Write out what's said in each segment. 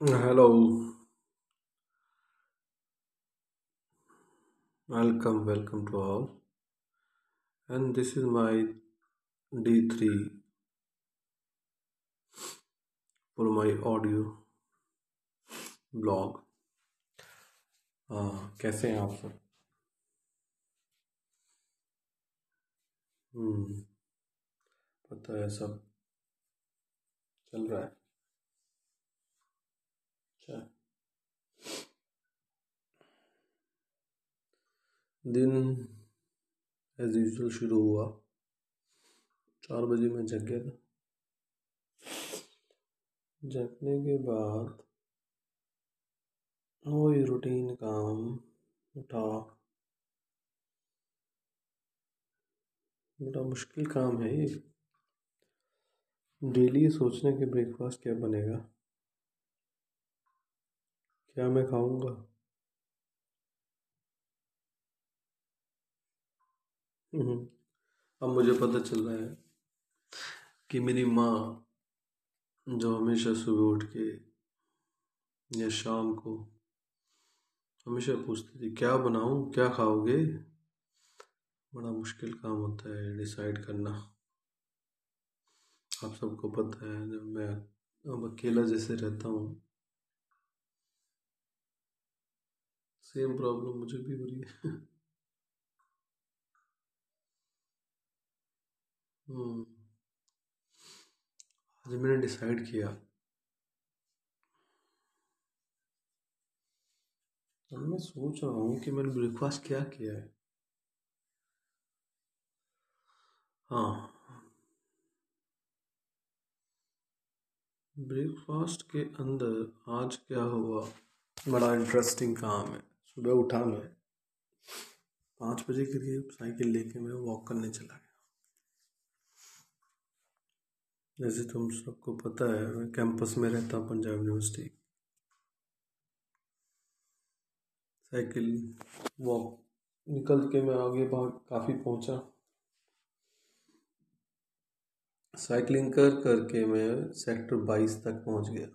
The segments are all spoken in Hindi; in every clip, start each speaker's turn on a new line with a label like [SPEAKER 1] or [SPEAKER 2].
[SPEAKER 1] Hello welcome welcome to all and this is my D three for my audio blog कैसे हैं आप सब? हम्म, पता है, सब चल रहा है। दिन एज यूजल शुरू हुआ। चार बजे मैं जग गया था। जगने के बाद वही रूटीन काम उठा। बड़ा मुश्किल काम है ये। डेली सोचने के ब्रेकफास्ट क्या बनेगा? क्या मैं खाऊँगा? अब मुझे पता चल रहा है कि मेरी माँ जो हमेशा सुबह उठ के या शाम को हमेशा पूछती थी, क्या बनाऊँ? क्या खाओगे? बड़ा मुश्किल काम होता है डिसाइड करना। आप सबको पता है, जब मैं अब अकेला जैसे रहता हूँ सेम प्रॉब्लम मुझे भी हो रही है। आज मैंने डिसाइड किया। अब मैं सोच रहा हूँ कि मैंने ब्रेकफास्ट क्या किया है। हाँ। ब्रेकफास्ट के अंदर आज क्या हुआ? बड़ा इंटरेस्टिंग काम है। सुबह उठा मैं। पाँच बजे के लिए साइकिल लेके मैं वॉक करने चला गया। जैसे तुम सबको पता है, मैं कैंपस में रहता हूँ, पंजाब यूनिवर्सिटी साइकिल वॉक निकल के मैं आगे काफ़ी पहुँचा। साइकिलिंग कर, करके मैं सेक्टर बाईस तक पहुँच गया।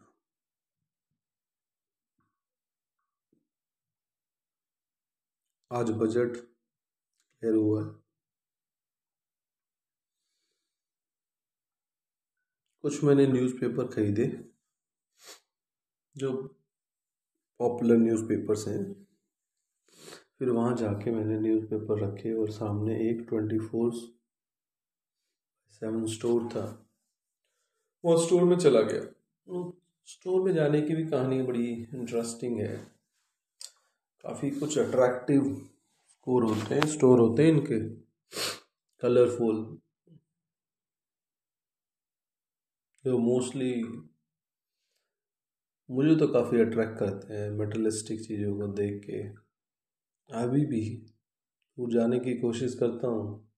[SPEAKER 1] आज बजट क्लियर हुआ है। कुछ मैंने न्यूज़पेपर खरीदे, जो पॉपुलर न्यूज़पेपर्स हैं। फिर वहाँ जाके मैंने न्यूज़पेपर रखे और सामने एक ट्वेंटी फोर सेवन स्टोर था। वो स्टोर में चला गया। स्टोर में जाने की भी कहानी बड़ी इंटरेस्टिंग है। काफ़ी कुछ अट्रैक्टिव स्टोर होते हैं स्टोर होते हैं इनके। कलरफुल जो मोस्टली मुझे तो काफ़ी अट्रैक्ट करते हैं मेटलिस्टिक चीज़ों को देख के। अभी भी, दूर जाने की कोशिश करता हूँ।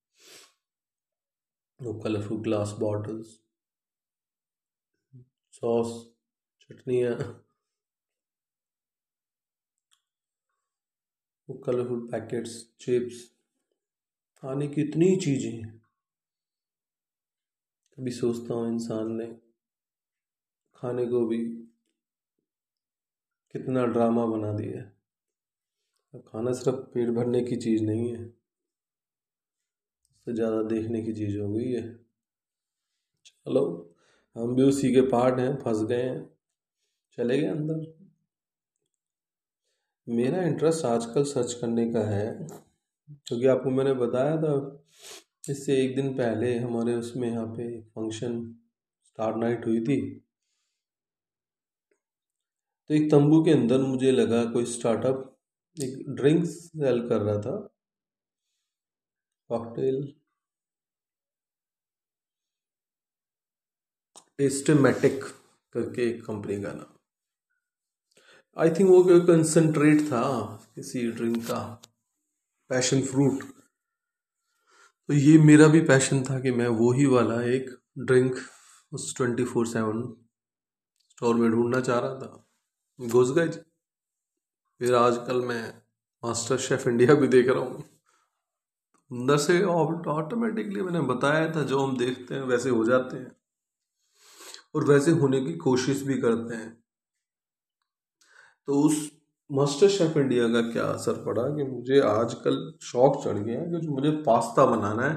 [SPEAKER 1] वो कलरफुल ग्लास बॉटल्स सॉस चटनियाँ। वो कलरफुल पैकेट्स चिप्स खाने की इतनी चीज़ें कभी सोचता हूँ इंसान ने खाने को भी कितना ड्रामा बना दिया है। अब खाना सिर्फ़ पेट भरने की चीज़ नहीं है, उससे ज़्यादा देखने की चीज़ हो गई है। चलो, हम भी उसी के पार्ट हैं, फंस गए हैं, चले गए अंदर। मेरा इंटरेस्ट आजकल सर्च करने का है, क्योंकि आपको मैंने बताया था इससे एक दिन पहले हमारे उसमें यहाँ पे फ़ंक्शन स्टार नाइट हुई थी। तो एक तंबू के अंदर मुझे लगा कोई स्टार्टअप एक ड्रिंक्स सेल कर रहा था। कॉकटेल टेस्टमेटिक करके एक कंपनी का नाम। आई थिंक वो कोई कंसनट्रेट था, किसी ड्रिंक का। पैशन फ्रूट तो ये मेरा भी पैशन था कि मैं वो ही वाला एक ड्रिंक उस ट्वेंटी फोर सेवन स्टोर में ढूंढना चाह रहा था। घुस गए फिर आजकल मैं मास्टर शेफ इंडिया भी देख रहा हूँ। अंदर से ऑटोमेटिकली मैंने बताया था, जो हम देखते हैं, वैसे हो जाते हैं। और वैसे होने की कोशिश भी करते हैं। तो उस मास्टर शेफ इंडिया का क्या असर पड़ा कि मुझे आजकल शौक चढ़ गया कि जो मुझे पास्ता बनाना है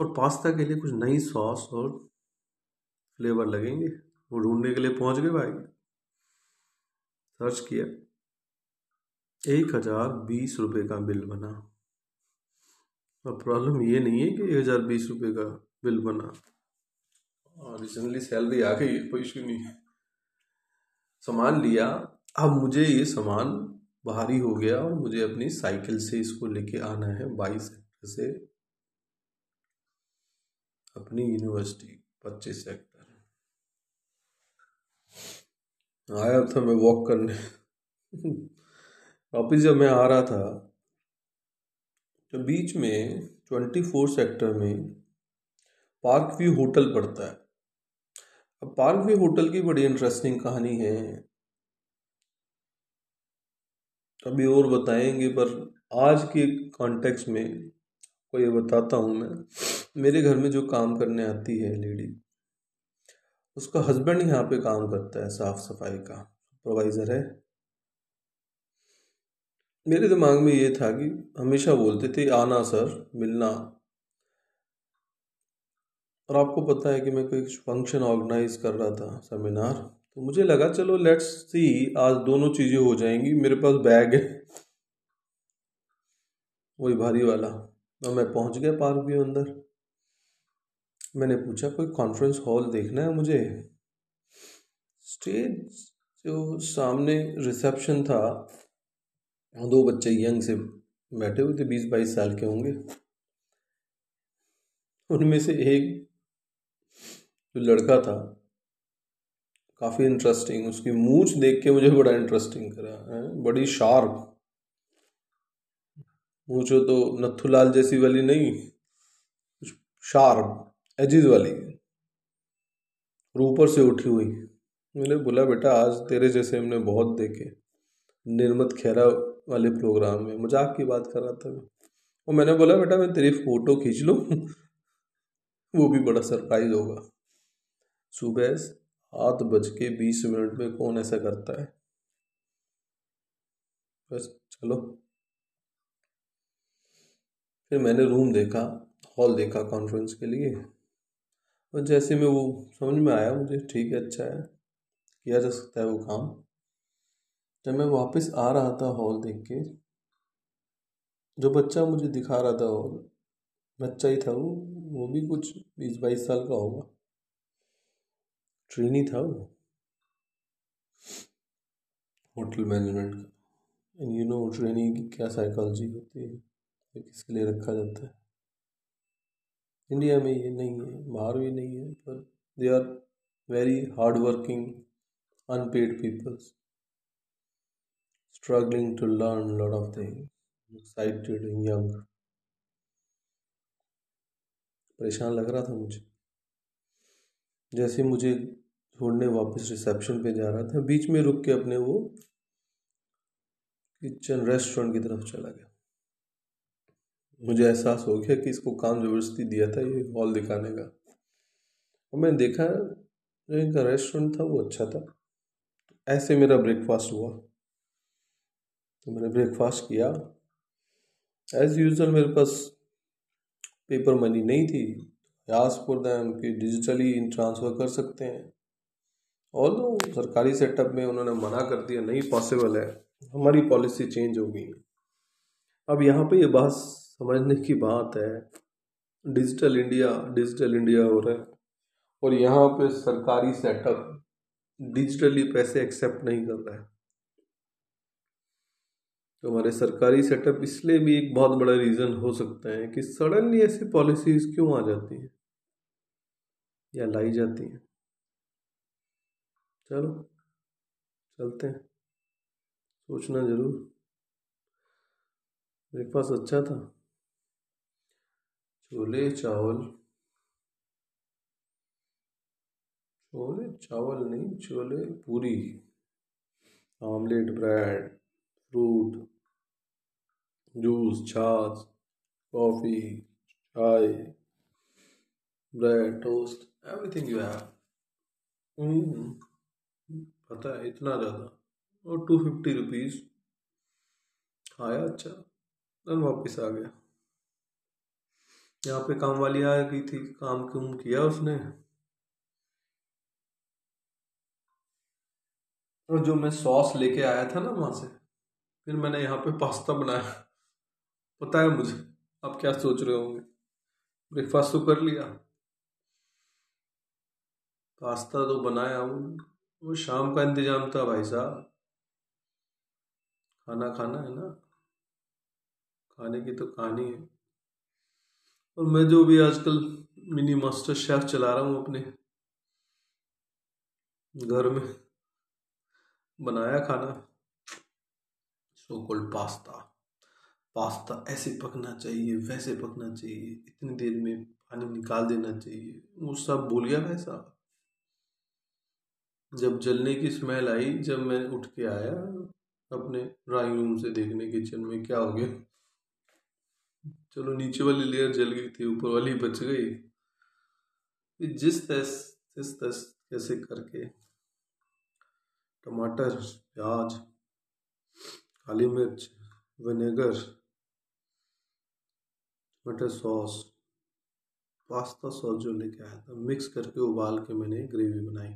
[SPEAKER 1] और पास्ता के लिए कुछ नई सॉस और फ्लेवर लगेंगे। वो ढूँढने के लिए पहुँच गए भाई सर्च किया। एक हज़ार बीस रुपये का बिल बना। और प्रॉब्लम ये नहीं है कि एक हज़ार बीस रुपये का बिल बना। रिसेंटली सैलरी आ गई, कोई इशू नहीं है। सामान लिया अब मुझे ये सामान भारी हो गया और मुझे अपनी साइकिल से इसको लेके आना है बाईस सेक्टर से। अपनी यूनिवर्सिटी पच्चीस सेक्टर। आया था मैं वॉक करने। वापिस जब मैं आ रहा था तो बीच में ट्वेंटी फोर सेक्टर में पार्क व्यू होटल पड़ता है। अब पार्क व्यू होटल की बड़ी इंटरेस्टिंग कहानी है। अभी और बताएँगे, पर आज के कॉन्टेक्स्ट में को ये बताता हूँ मैं। मेरे घर में जो काम करने आती है लेडी उसका हस्बैंड यहाँ पे काम करता है साफ़ सफ़ाई का सुपरवाइज़र है। मेरे दिमाग में ये था कि हमेशा बोलते थे, आना सर, मिलना। और आपको पता है कि मैं कोई फ़ंक्शन ऑर्गेनाइज कर रहा था सेमिनार तो मुझे लगा, चलो लेट्स सी आज दोनों चीज़ें हो जाएँगी, मेरे पास बैग है। वही भारी वाला। और मैं पहुँच गया पार्क भी अंदर। मैंने पूछा, कोई कॉन्फ्रेंस हॉल देखना है मुझे? स्टेज जो सामने रिसेप्शन था, दो बच्चे यंग से बैठे हुए थे बीस बाईस साल के होंगे। उनमें से एक जो लड़का था काफ़ी इंटरेस्टिंग उसकी मूछ देख के मुझे बड़ा इंटरेस्टिंग करा, है? बड़ी शार्प मूछ तो नथुलाल जैसी वाली नहीं शार्प एजिज वाली। और ऊपर से उठी हुई। मैंने बोला, बेटा, आज तेरे जैसे हमने बहुत देखे। निर्मत खेरा वाले प्रोग्राम में मज़ाक की बात कर रहा था मैं। और मैंने बोला, बेटा, मैं तेरी फ़ोटो खींच लूँ? वो भी बड़ा सरप्राइज़ होगा। सुबह आठ बज के बीस मिनट में कौन ऐसा करता है? बस, चलो। फिर मैंने रूम देखा हॉल देखा कॉन्फ्रेंस के लिए। और जैसे मैं वो समझ में आया, मुझे ठीक है अच्छा है। किया जा सकता है वो काम। जब मैं वापस आ रहा था हॉल देख के, जो बच्चा मुझे दिखा रहा था हॉल बच्चा ही था वो वो भी कुछ बीस बाईस साल का होगा। ट्रेनी था वो। होटल मैनेजमेंट का। एंड यू नो ट्रेनिंग की क्या साइकोलॉजी होती है? ये किसके लिए रखा जाता है? इंडिया में ये नहीं है, बाहर भी नहीं है, पर they are very hard working unpaid peoples struggling to learn lot of things excited young परेशान लग रहा था मुझे। जैसे मुझे छोड़ने वापस रिसेप्शन पे जा रहा था, बीच में रुक के अपने वो किचन रेस्टोरेंट की तरफ़ चला गया। मुझे एहसास हो गया कि इसको काम ज़बरदस्ती दिया था, ये हॉल दिखाने का। और मैंने देखा, जो इनका रेस्टोरेंट था, वो अच्छा था। ऐसे मेरा ब्रेकफास्ट हुआ। तो मैंने ब्रेकफास्ट किया। एज यूजल मेरे पास पेपर मनी नहीं थी। आस्क फॉर दैम कि डिजिटली ट्रांसफ़र कर सकते हैं। और तो सरकारी सेटअप में उन्होंने मना कर दिया, नहीं पॉसिबल है, हमारी पॉलिसी चेंज हो गई अब यहाँ पे ये बात समझने की बात है डिजिटल इंडिया डिजिटल इंडिया हो रहा है, और यहाँ पे सरकारी सेटअप डिजिटली पैसे एक्सेप्ट नहीं कर रहा है। तो हमारे सरकारी सेटअप इसलिए भी एक बहुत बड़ा रीज़न हो सकता है कि सडनली ऐसी पॉलिसीज़ क्यों आ जाती हैं? या लाई जाती हैं। चलो, चलते हैं। सोचना ज़रूर। ब्रेकफास्ट अच्छा था? छोले, चावल। छोले, चावल नहीं, छोले पूरी। आमलेट ब्रेड, फ्रूट, जूस, छाछ, कॉफ़ी, चाय, bread, toast. Everything you have पता है इतना ज़्यादा। और टू फिफ्टी रुपीज़ खाया अच्छा। और वापस आ गया। यहाँ पे काम वाली आ गई थी। काम कुम किया उसने? और जो मैं सॉस लेके आया था ना वहाँ से फिर मैंने यहाँ पे पास्ता बनाया। पता है मुझे? आप क्या सोच रहे होंगे? ब्रेकफास्ट तो कर लिया। पास्ता तो बनाया वो शाम का इंतज़ाम था भाई साहब। खाना खाना है ना? खाने की तो कहानी है। और मैं जो भी आजकल मिनी मास्टर शेफ चला रहा हूँ अपने घर में, बनाया खाना। So cold pasta. पास्ता ऐसे पकना चाहिए, वैसे पकना चाहिए, इतनी देर में पानी निकाल देना चाहिए। वो सब भूल गया भाई साहब। जब जलने की स्मेल आई, जब मैं उठ के आया, अपने ड्राइंग रूम से देखने किचन में क्या हो गया? चलो नीचे वाली लेयर जल गई थी, ऊपर वाली बच गई। जिस तस जिस तस कैसे करके टमाटर, प्याज, काली मिर्च विनेगर टमाटर सॉस पास्ता सॉस जो लेके आया था मिक्स करके उबाल के मैंने ग्रेवी बनाई।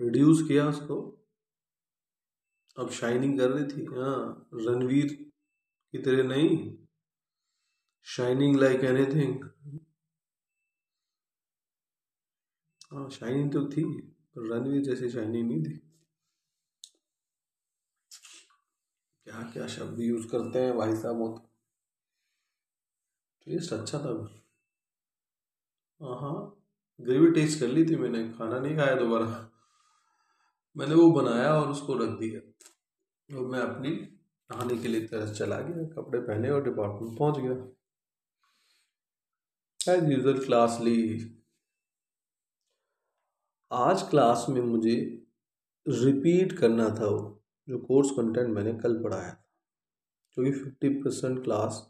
[SPEAKER 1] रिड्यूस किया उसको। अब शाइनिंग कर रही थी। हाँ रणवीर की तरह नहीं। शाइनिंग लाइक एनीथिंग हाँ शाइनिंग तो थी, पर रणवीर जैसी शाइनिंग नहीं थी। क्या क्या शब्द यूज़ करते हैं भाई साहब वो टेस्ट अच्छा था। हाँ हाँ ग्रेवी टेस्ट कर ली थी मैंने। खाना नहीं खाया दोबारा। मैंने वो बनाया और उसको रख दिया। और मैं अपनी नहाने के लिए तरह चला गया, कपड़े पहने और डिपार्टमेंट पहुँच गया। एज यूजल क्लास ली। आज क्लास में मुझे रिपीट करना था वो, जो कोर्स कंटेंट मैंने कल पढ़ाया था क्योंकि फिफ्टी परसेंट क्लास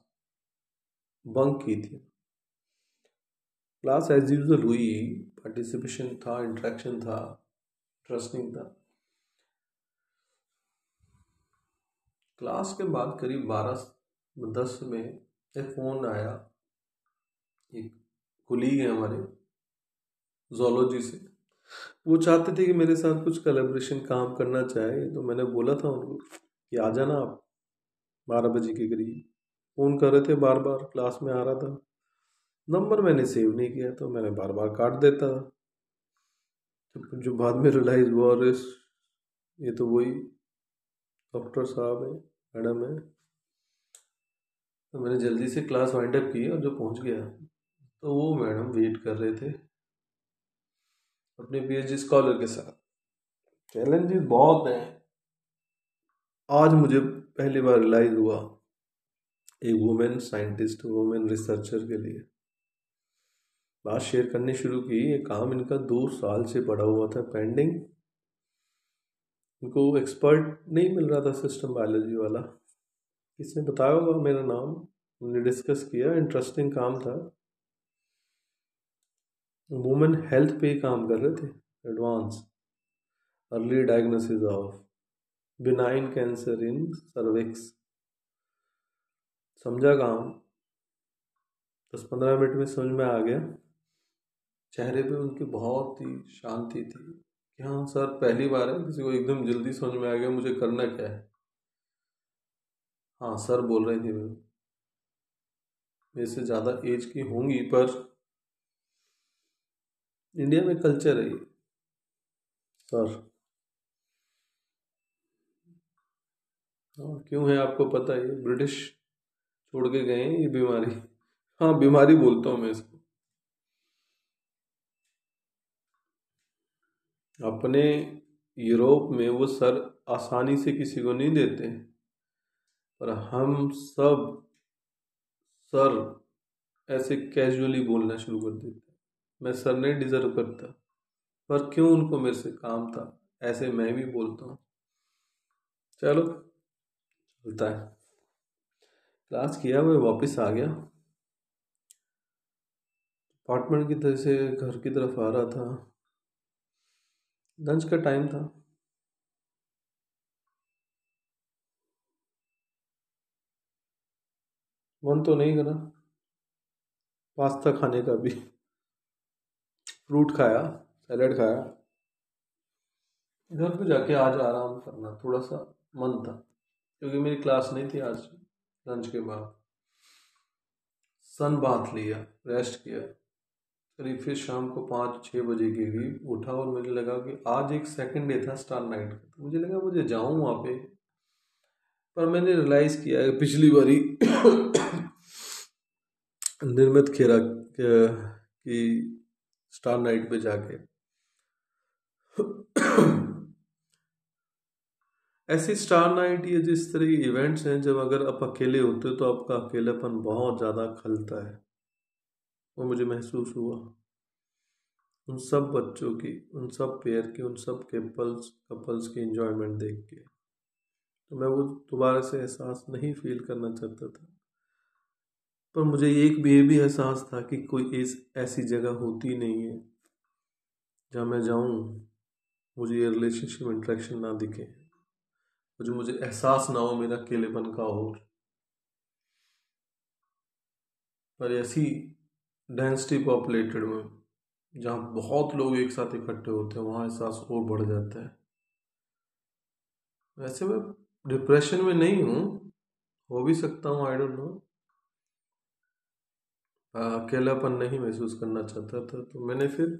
[SPEAKER 1] बंक की थी। क्लास एज यूजल हुई पार्टिसिपेशन था इंट्रैक्शन था। इंटरेस्टिंग था क्लास के बाद करीब बारह दस में एक फ़ोन आया। एक कुलीग है हमारे जोलॉजी से। वो चाहते थे कि मेरे साथ कुछ कलेब्रेशन काम करना चाहे तो मैंने बोला था उनको कि आ जाना आप बारह बजे के करीब। फ़ोन कर रहे थे बार बार, क्लास में आ रहा था। नंबर मैंने सेव नहीं किया तो मैंने बार बार काट देता। था तो जो बाद में रिलाइज हुआ और ये तो वही डॉक्टर साहब है, मैडम है। तो मैंने जल्दी से क्लास वाइंड अप की और जो पहुँच गया तो वो मैडम वेट कर रहे थे। अपने पीएचडी स्कॉलर के साथ। चैलेंजेस बहुत हैं। आज मुझे पहली बार रिलाइज हुआ, एक वुमेन साइंटिस्ट वुमेन रिसर्चर के लिए। बात शेयर करनी शुरू की, ये काम इनका दो साल से पड़ा हुआ था पेंडिंग इनको एक्सपर्ट नहीं मिल रहा था सिस्टम बायोलॉजी वाला। किसने बताया होगा मेरा नाम? हमने डिस्कस किया इंटरेस्टिंग काम था। वुमेन हेल्थ पे काम कर रहे थे advance early diagnosis of benign cancer in cervix समझा काम? दस पंद्रह मिनट में समझ में आ गया। चेहरे पे उनकी बहुत ही शांति थी कि हाँ सर, पहली बार है, किसी को एकदम जल्दी समझ में आ गया, मुझे करना क्या है? हाँ सर बोल रहे थे मेरे से ज़्यादा एज की होंगी, पर इंडिया में कल्चर है सर। हाँ क्यों है आपको पता है ब्रिटिश छोड़ के गए हैं, ये बीमारी? हाँ बीमारी बोलता हूँ मैं इसको। अपने यूरोप में वो सर आसानी से किसी को नहीं देते पर हम सब सर ऐसे कैजुअली बोलना शुरू कर देते मैं सर नहीं डिज़र्व करता। पर क्यों उनको मेरे से काम था? ऐसे मैं भी बोलता हूँ। चलो, चलता है। क्लास किया, मैं वापस आ गया। अपार्टमेंट की तरह से घर की तरफ़ आ रहा था। लंच का टाइम था। मन तो नहीं करा। पास्ता खाने का भी। फ्रूट खाया, सैलड खाया। इधर पे जाके आज आराम करना, थोड़ा सा मन था, क्योंकि मेरी क्लास नहीं थी आज, लंच के बाद। सन बाथ लिया, रेस्ट किया। करीब फिर शाम को पाँच छः बजे के करीब उठा और मुझे लगा कि आज एक सेकंड डे था स्टार नाइट का। तो मुझे लगा मुझे जाऊँ वहाँ पे। पर मैंने रियलाइज़ किया कि पिछली बारी निर्मित खेरा, की स्टार नाइट पे जाके ऐसी स्टार नाइट या जिस तरह के इवेंट्स हैं, जब अगर आप अकेले होते हो तो आपका अकेलापन बहुत ज़्यादा खलता है। वो मुझे महसूस हुआ। उन सब बच्चों की, उन सब पेयर की, उन सब कपल्स कपल्स की इन्जॉयमेंट देख के। तो मैं वो दोबारा से एहसास नहीं फील करना चाहता था। पर मुझे एक भी ये भी एहसास था कि कोई इस, ऐसी जगह होती नहीं है, जहाँ मैं जाऊँ, मुझे ये रिलेशनशिप इंट्रैक्शन ना दिखे मुझे मुझे एहसास ना हो मेरा अकेलेपन का और। पर ऐसी डेंसिटी पॉपुलेटेड में, जहाँ बहुत लोग एक साथ इकट्ठे होते हैं, वहाँ एहसास और बढ़ जाता है। वैसे मैं डिप्रेशन में नहीं हूँ, हो भी सकता हूँ आई डोंट नो अकेलापन नहीं महसूस करना चाहता था तो मैंने फिर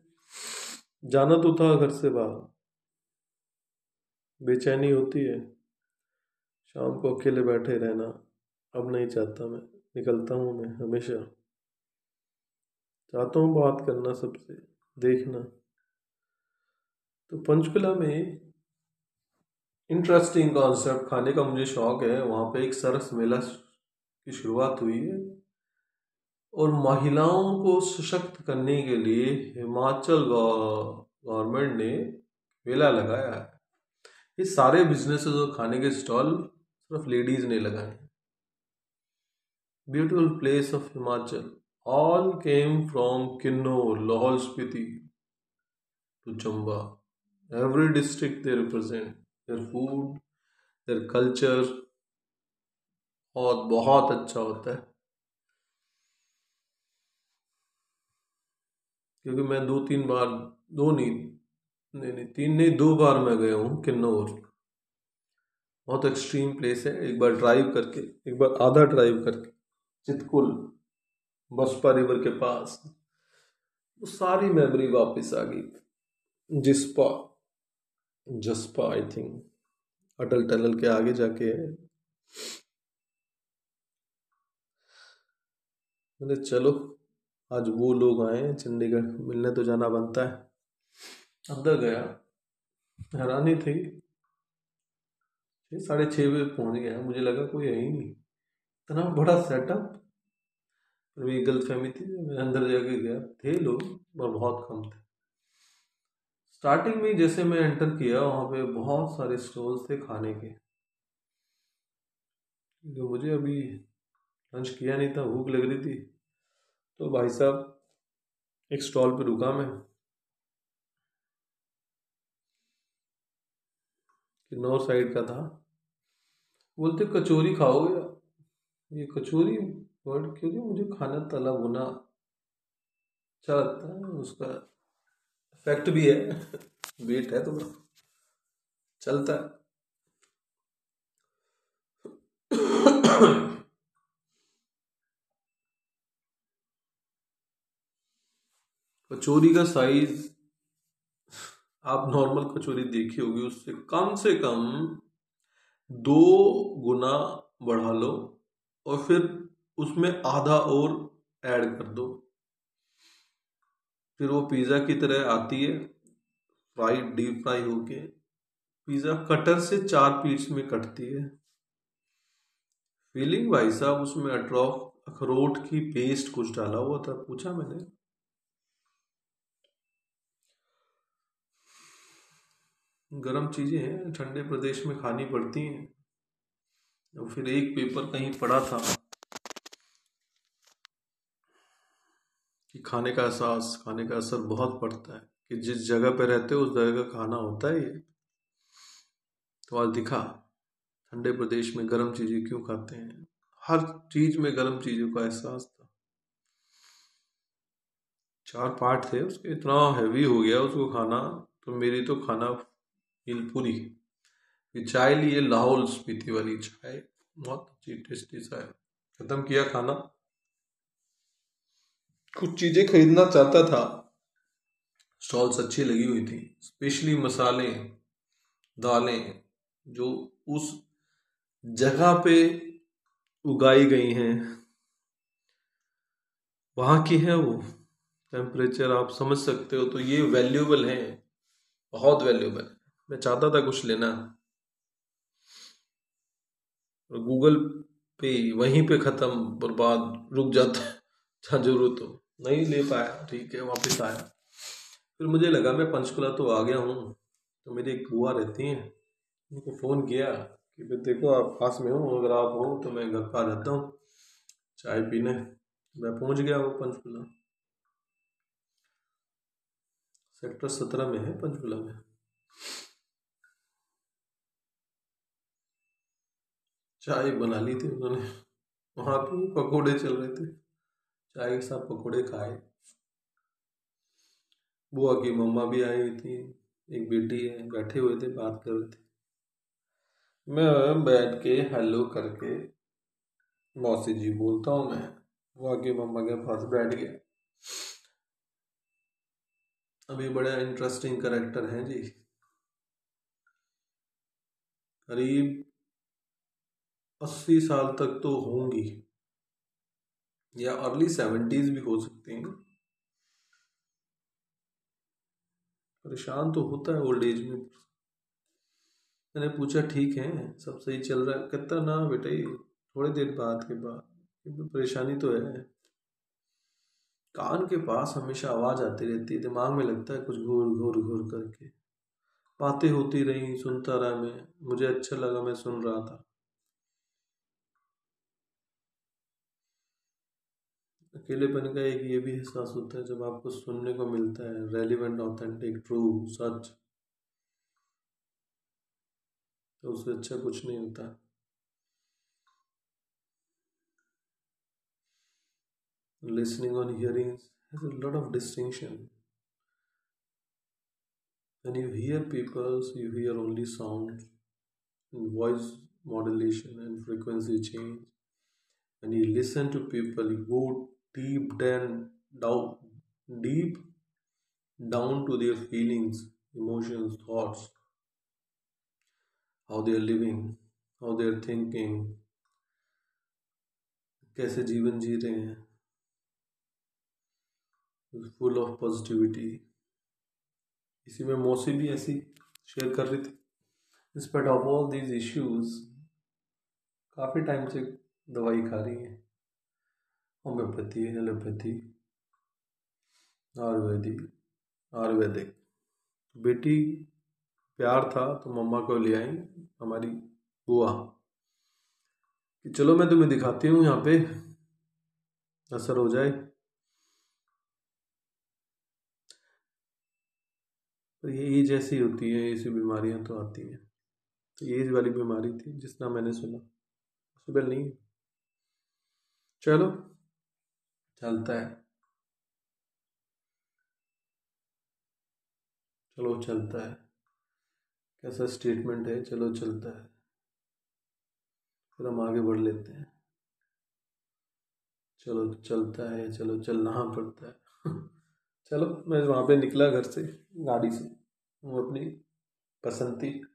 [SPEAKER 1] जाना तो था घर से बाहर। बेचैनी होती है, शाम को अकेले बैठे रहना, अब नहीं चाहता मैं, निकलता हूँ मैं हमेशा। चाहता हूँ बात करना सबसे, देखना। तो पंचकुला में इंटरेस्टिंग कॉन्सेप्ट खाने का मुझे शौक है। वहाँ पे एक सरस मेला की शुरुआत हुई है। और महिलाओं को सशक्त करने के लिए हिमाचल गवर्नमेंट ने मेला लगाया है। ये सारे बिजनेसेस और खाने के स्टॉल सिर्फ़ लेडीज़ ने लगाए beautiful place of Himachal all came from Kinnaur Lahaul Spiti to Chamba every district they represent their food their culture और बहुत अच्छा होता है। क्योंकि मैं दो, तीन बार, दो नहीं नहीं नहीं, तीन नहीं, दो बार मैं गया हूँ किन्नौर बहुत एक्सट्रीम प्लेस है। एक बार ड्राइव करके, एक बार आधा ड्राइव करके चितकुल बसपा रिवर के पास, वो सारी मेमोरी वापस आ गई Jispa, Jaspa I think Atal tunnel के आगे जाके। है मैंने चलो, आज वो लोग आए चंडीगढ़, मिलने तो जाना बनता है। अंदर गया, हैरानी थी। छः साढ़े छः बजे पहुँच गया, मुझे लगा कोई है ही नहीं। इतना बड़ा सेटअप मेरी गलत फहमी थी, मैं अंदर जाके गया। थे लोग, पर बहुत कम थे। स्टार्टिंग में जैसे मैं एंटर किया, वहाँ पे बहुत सारे स्टॉल्स थे खाने के। जो मुझे अभी लंच किया नहीं था, भूख लग रही थी तो भाई साहब, एक स्टॉल पे रुका मैं। किन्नौर साइड का था। बोलते, कचौरी खाओगे? ये कचौरी वर्ड क्योंकि मुझे खाना तला भुना अच्छा लगता है, उसका इफ़ेक्ट भी है। वेट है तो चलता है। कचौरी का साइज़ आप नॉर्मल कचौरी देखी होगी, उससे कम से कम दो गुना बढ़ा लो और फिर उसमें आधा और ऐड कर दो। फिर वो पिज़्ज़ा की तरह आती है, फ्राई, डीप फ्राई होके। पिज़्ज़ा कटर से चार पीस में कटती है। फीलिंग भाई साहब, उसमें अट्रॉफ अखरोट की पेस्ट कुछ डाला हुआ था, पूछा मैंने। गर्म चीज़ें हैं, ठंडे प्रदेश में खानी पड़ती हैं। और फिर एक पेपर कहीं पड़ा था। कि खाने का एहसास, खाने का असर बहुत पड़ता है कि जिस जगह पे रहते हो, उस जगह का खाना होता ही है। तो आज दिखा, ठंडे प्रदेश में गर्म चीज़ें क्यों खाते हैं? हर चीज़ में गर्म चीज़ों का एहसास था। चार पार्ट थे, उसके इतना हैवी हो गया उसको खाना तो मेरी तो खाना पूरी। फिर चाय लिए लाहौल स्पीति वाली चाय, बहुत अच्छी टेस्टी है। खत्म किया खाना। कुछ चीज़ें खरीदना चाहता था। स्टॉल्स अच्छी लगी हुई थी। स्पेशली मसाले, दालें, जो उस जगह पे उगाई गई हैं। वहाँ की है वो। टेम्परेचर आप समझ सकते हो तो ये वैल्यूबल है। बहुत वैल्यूबल मैं चाहता था कुछ लेना। गूगल पे वहीं पे खत्म, बर्बाद, रुक जाता जहाँ ज़रूरत हो। नहीं ले पाया। ठीक है, वापस आया। फिर मुझे लगा, मैं पंचकुला तो आ गया हूँ। तो मेरी एक बुआ रहती हैं, उनको फ़ोन किया कि, भाई देखो, आप पास में हो, अगर आप हो तो मैं घर पर आ जाता हूँ, चाय पीने। मैं पहुँच गया वो पंचकुला सेक्टर सत्रह में है पंचकुला में। चाय बना ली थी उन्होंने। वहाँ पे पकोड़े चल रहे थे। चाय साथ पकोड़े खाए। बुआ की मम्मा भी आई हुई थी, एक बेटी है, बैठे हुए थे, बात कर रहे थे। मैं बैठ के हेलो करके मौसी जी बोलता हूँ मैं बुआ की मम्मा के पास बैठ गया अभी बड़ा इंटरेस्टिंग करेक्टर हैं जी। करीब अस्सी साल तक तो होंगी। या अर्ली सेवेंटीज भी हो सकते हैं परेशान तो होता है ओल्ड एज में। मैंने पूछा, ठीक है, सब सही चल रहा है? कहता, ना बेटा थोड़ी देर बाद के बाद। परेशानी तो है। कान के पास हमेशा आवाज़ आती रहती है। दिमाग में लगता है कुछ घूर घूर घूर करके। बातें होती रही सुनता रहा मैं। मुझे अच्छा लगा मैं सुन रहा था। अकेलेपन का एक ये भी एहसास होता है जब आपको सुनने को मिलता है रेलिवेंट ऑथेंटिक ट्रू सच। तो उससे अच्छा कुछ नहीं होता। Listening on hearing lot of distinction and you hear peoples you hear only sound voice modulation and frequency change and you listen to people good deep down down deep down to their feelings emotions thoughts how they are living how they are thinking कैसे जीवन जी रहे हैं फुल ऑफ़ पॉजिटिविटी इसी में मौसी भी ऐसी शेयर कर रही थी in spite of all these issues काफ़ी टाइम से दवाई खा रही है होम्योपैथी एलोपैथी आयुर्वेदिक आयुर्वेदिक बेटी प्यार था तो मम्मा को ले आई, हमारी बुआ। कि चलो मैं तुम्हें दिखाती हूँ यहाँ पे, असर हो जाए। तो ये एज ऐसी होती है, ऐसी बीमारियाँ तो आती हैं। तो एज वाली बीमारी थी जितना मैंने सुना। पॉसिबल नहीं चलो। चलता है। चलो चलता है। कैसा स्टेटमेंट है? चलो चलता है। फिर हम आगे बढ़ लेते हैं। चलो चलता है, चलो चलना पड़ता है। चलो, मैं वहाँ पे निकला घर से, गाड़ी से। वो अपनी पसंद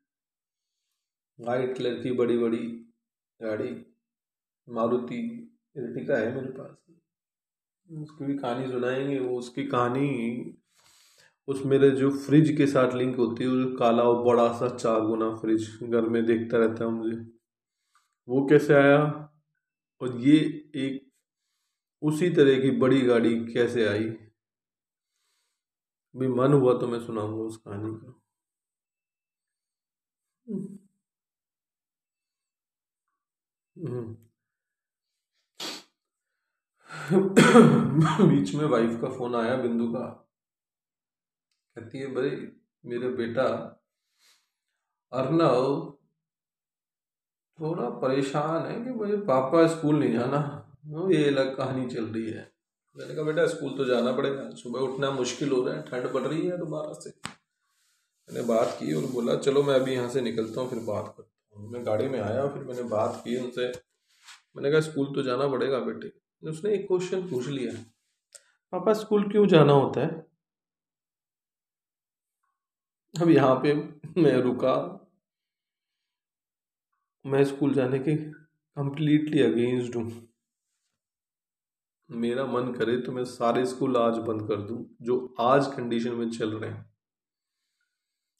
[SPEAKER 1] वाइट कलर की बड़ी बड़ी गाड़ी, मारुति, इर्टिका है मेरे पास। उसकी भी कहानी सुनाएँगे, वो उसकी कहानी, उस मेरे जो फ्रिज के साथ लिंक होती है, वो काला और बड़ा सा चार गुना फ्रिज घर में देखता रहता है मुझे। वो कैसे आया? और ये एक उसी तरह की बड़ी गाड़ी कैसे आई? भी मन हुआ तो मैं सुनाऊँगा उस कहानी का। बीच में वाइफ का फ़ोन आया, बिंदु का। कहती है, भाई, मेरा बेटा, अर्नव, थोड़ा परेशान है कि मुझे पापा स्कूल नहीं जाना। ये अलग कहानी चल रही है। मैंने कहा, बेटा, स्कूल तो जाना पड़ेगा। सुबह उठना मुश्किल हो रहा है, ठंड पड़ रही है दोबारा से। मैंने बात की और बोला, चलो, मैं अभी यहाँ से निकलता हूँ, फिर बात करता हूँ। मैं गाड़ी में आया, फिर मैंने बात की उनसे। मैंने कहा, स्कूल तो जाना पड़ेगा, बेटे। उसने एक क्वेश्चन पूछ लिया। पापा, स्कूल क्यों जाना होता है? अब यहाँ पे मैं रुका। मैं स्कूल जाने के कंप्लीटली अगेंस्ट हूँ। मेरा मन करे तो मैं सारे स्कूल आज बंद कर दूँ, जो आज कंडीशन में चल रहे हैं।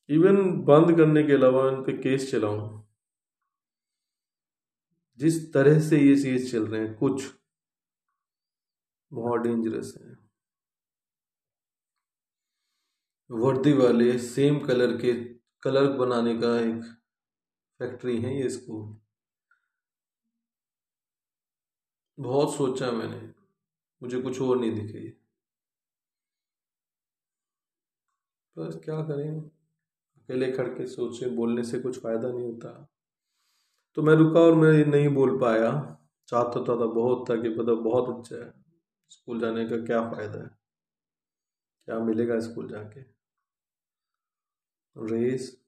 [SPEAKER 1] इवन बंद करने के अलावा उन पे केस चलाऊं। जिस तरह से ये चीज़ चल रहे हैं, कुछ बहुत डेंजरस है। वर्दी वाले सेम कलर के कलर बनाने का एक फैक्ट्री है ये स्कूल बहुत सोचा मैंने मुझे कुछ और नहीं दिखे बस क्या करें? अकेले खड़ के सोचे बोलने से कुछ फ़ायदा नहीं होता। तो मैं रुका और मैं नहीं बोल पाया। चाहता था, था बहुत था कि पता बहुत अच्छा है। स्कूल जाने का क्या फ़ायदा है? क्या मिलेगा स्कूल जाके? रेस,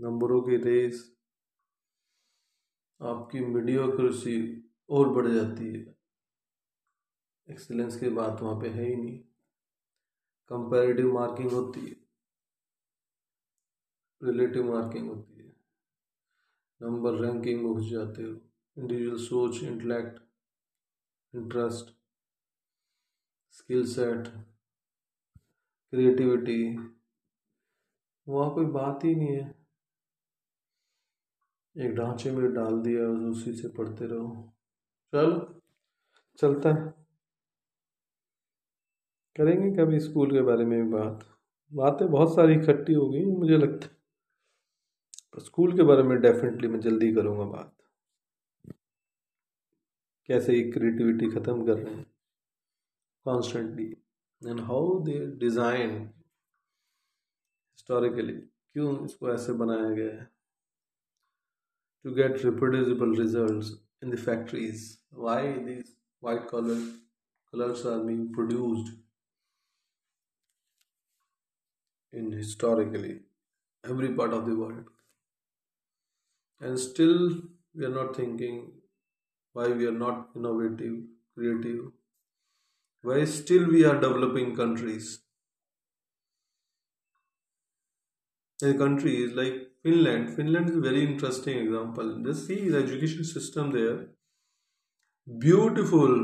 [SPEAKER 1] नंबरों की रेस, आपकी मीडियोक्रेसी और बढ़ जाती है। एक्सीलेंस की बात वहाँ पे है ही नहीं। कंपैरेटिव मार्किंग होती है। रिलेटिव मार्किंग होती है। नंबर रैंकिंग घुस जाते हो। इंडिविजुअल सोच intellect interest skill set, creativity, वहाँ कोई बात ही नहीं है। एक ढांचे में डाल दिया उसी से पढ़ते रहो। चलो, चलता है। करेंगे कभी स्कूल के बारे में भी बात। बातें बहुत सारी इकट्ठी हो गई, मुझे लगता है। स्कूल के बारे में डेफिनेटली मैं जल्दी करूँगा बात। कैसे ये क्रिएटिविटी ख़त्म कर रहे हैं? constantly and how they design historically क्यों इसको ऐसे बनाया गया है to get reproducible result in the factories why these white color colors are being produced in historically every part of the world and still we are not thinking why we are not innovative creative Why still we are developing countries a country is like finland finland is a very interesting example just see the education system there beautiful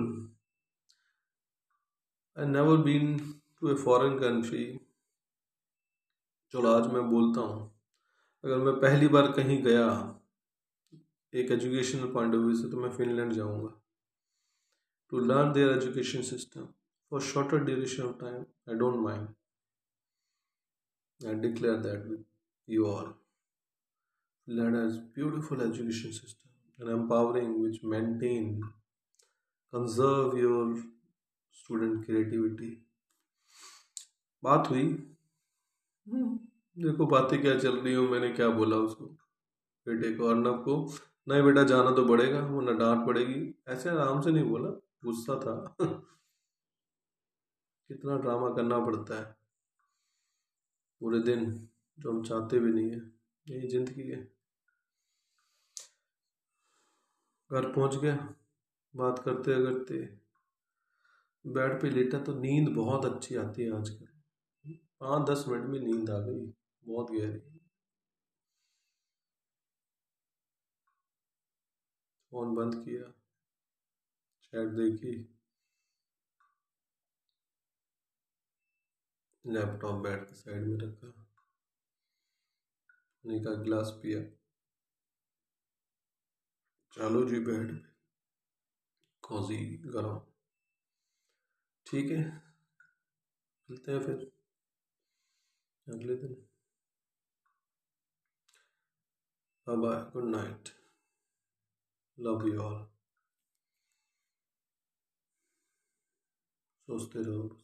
[SPEAKER 1] i never been to a foreign country चलो आज मैं बोलता हूँ अगर मैं पहली बार कहीं गया एक एजुकेशनल पॉइंट ऑफ़ व्यू से तो मैं फिनलैंड जाऊँगा to learn their education system for shorter duration of time I don't mind I declare that with you all. Finland has beautiful education system and empowering which maintain, conserve your student creativity. बात हुई देखो बातें क्या चल रही हो मैंने क्या बोला उसको बेटे को अर्नब को नहीं बेटा जाना तो पड़ेगा वो न डांट पड़ेगी ऐसे आराम से नहीं बोला गुस्सा था। कितना ड्रामा करना पड़ता है। पूरे दिन जो हम चाहते भी नहीं है, यही ज़िंदगी है। घर पहुँच गया बात करते करते। बेड पे लेटा तो नींद बहुत अच्छी आती है आजकल। पाँच दस मिनट में नींद आ गई, बहुत गहरी। फ़ोन बंद किया। चैट देखी लैपटॉप बैठ के साइड में रखा। पानी का गिलास पिया। चलो जी बेड कोजी गरम। ठीक है। मिलते हैं फिर। अगले दिन। Bye good night love you all सोचते रहो